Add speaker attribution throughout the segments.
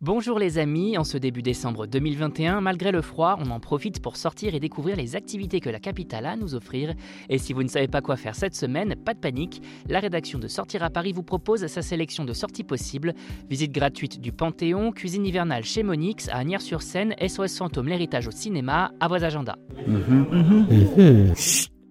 Speaker 1: Bonjour les amis, en ce début décembre 2021, malgré le froid, on en profite pour sortir et découvrir les activités que la capitale a à nous offrir. Et si vous ne savez pas quoi faire cette semaine, pas de panique, la rédaction de Sortir à Paris vous propose sa sélection de sorties possibles. Visite gratuite du Panthéon, cuisine hivernale chez Monix, à Agnières-sur-Seine, SOS Fantôme l'héritage au cinéma, à vos agendas.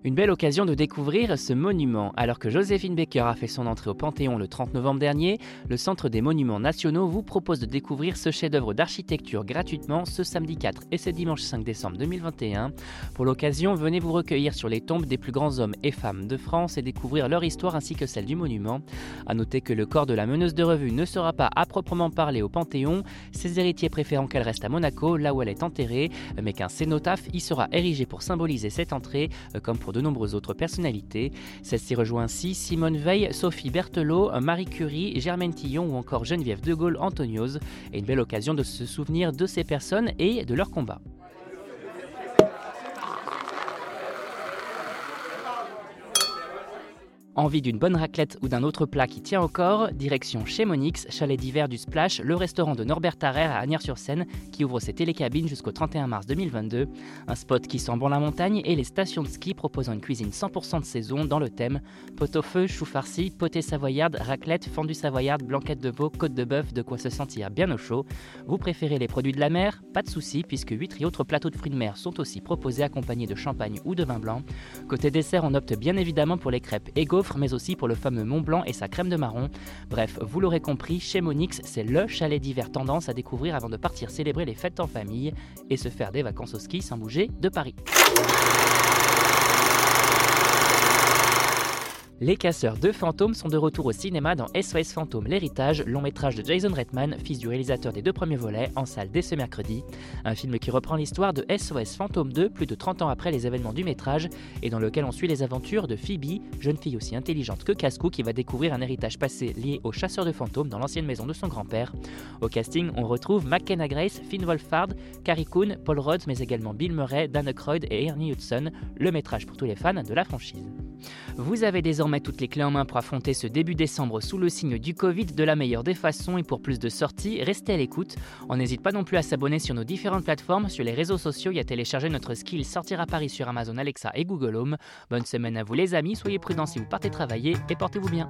Speaker 1: Une belle occasion de découvrir ce monument. Alors que Joséphine Baker a fait son entrée au Panthéon le 30 novembre dernier, le Centre des Monuments Nationaux vous propose de découvrir ce chef-d'œuvre d'architecture gratuitement ce samedi 4 et ce dimanche 5 décembre 2021. Pour l'occasion, venez vous recueillir sur les tombes des plus grands hommes et femmes de France et découvrir leur histoire ainsi que celle du monument. A noter que le corps de la meneuse de revue ne sera pas à proprement parler au Panthéon, ses héritiers préférant qu'elle reste à Monaco, là où elle est enterrée, mais qu'un cénotaphe y sera érigé pour symboliser cette entrée, comme pour de nombreuses autres personnalités. Celle-ci rejoint ainsi Simone Veil, Sophie Berthelot, Marie Curie, Germaine Tillon ou encore Geneviève de Gaulle Antonios. Et une belle occasion de se souvenir de ces personnes et de leur combat. Envie d'une bonne raclette ou d'un autre plat qui tient encore Direction chez Monix, chalet d'hiver du Splash, le restaurant de Norbert Tarrer à Agnières-sur-Seine qui ouvre ses télécabines jusqu'au 31 mars 2022. Un spot qui sent bon la montagne et les stations de ski proposant une cuisine 100% de saison dans le thème pot-au-feu, chou farci, poté savoyarde, raclette, fondue savoyarde, blanquette de veau, côte de bœuf, de quoi se sentir bien au chaud. Vous préférez les produits de la mer? Pas de souci puisque 8 et autres plateaux de fruits de mer sont aussi proposés accompagnés de champagne ou de vin blanc. Côté dessert, on opte bien évidemment pour les crêpes et gaufres mais aussi pour le fameux Mont Blanc et sa crème de marron. Bref, vous l'aurez compris, chez Monix, c'est le chalet d'hiver tendance à découvrir avant de partir célébrer les fêtes en famille et se faire des vacances au ski sans bouger de Paris. Les casseurs de fantômes sont de retour au cinéma dans SOS Fantôme l'héritage, long métrage de Jason Reitman, fils du réalisateur des deux premiers volets, en salle dès ce mercredi. Un film qui reprend l'histoire de SOS Fantôme 2 plus de 30 ans après les événements du métrage et dans lequel on suit les aventures de Phoebe, jeune fille aussi intelligente que Cascou qui va découvrir un héritage passé lié aux chasseurs de fantômes dans l'ancienne maison de son grand-père. Au casting, on retrouve McKenna Grace, Finn Wolfhard, Carrie Coon, Paul Rhodes mais également Bill Murray, Dan Aykroyd et Ernie Hudson, le métrage pour tous les fans de la franchise. Vous avez désormais toutes les clés en main pour affronter ce début décembre sous le signe du Covid de la meilleure des façons et pour plus de sorties, restez à l'écoute. On n'hésite pas non plus à s'abonner sur nos différentes plateformes, sur les réseaux sociaux et à télécharger notre skill Sortir à Paris sur Amazon Alexa et Google Home. Bonne semaine à vous les amis, soyez prudents si vous partez travailler et portez-vous bien.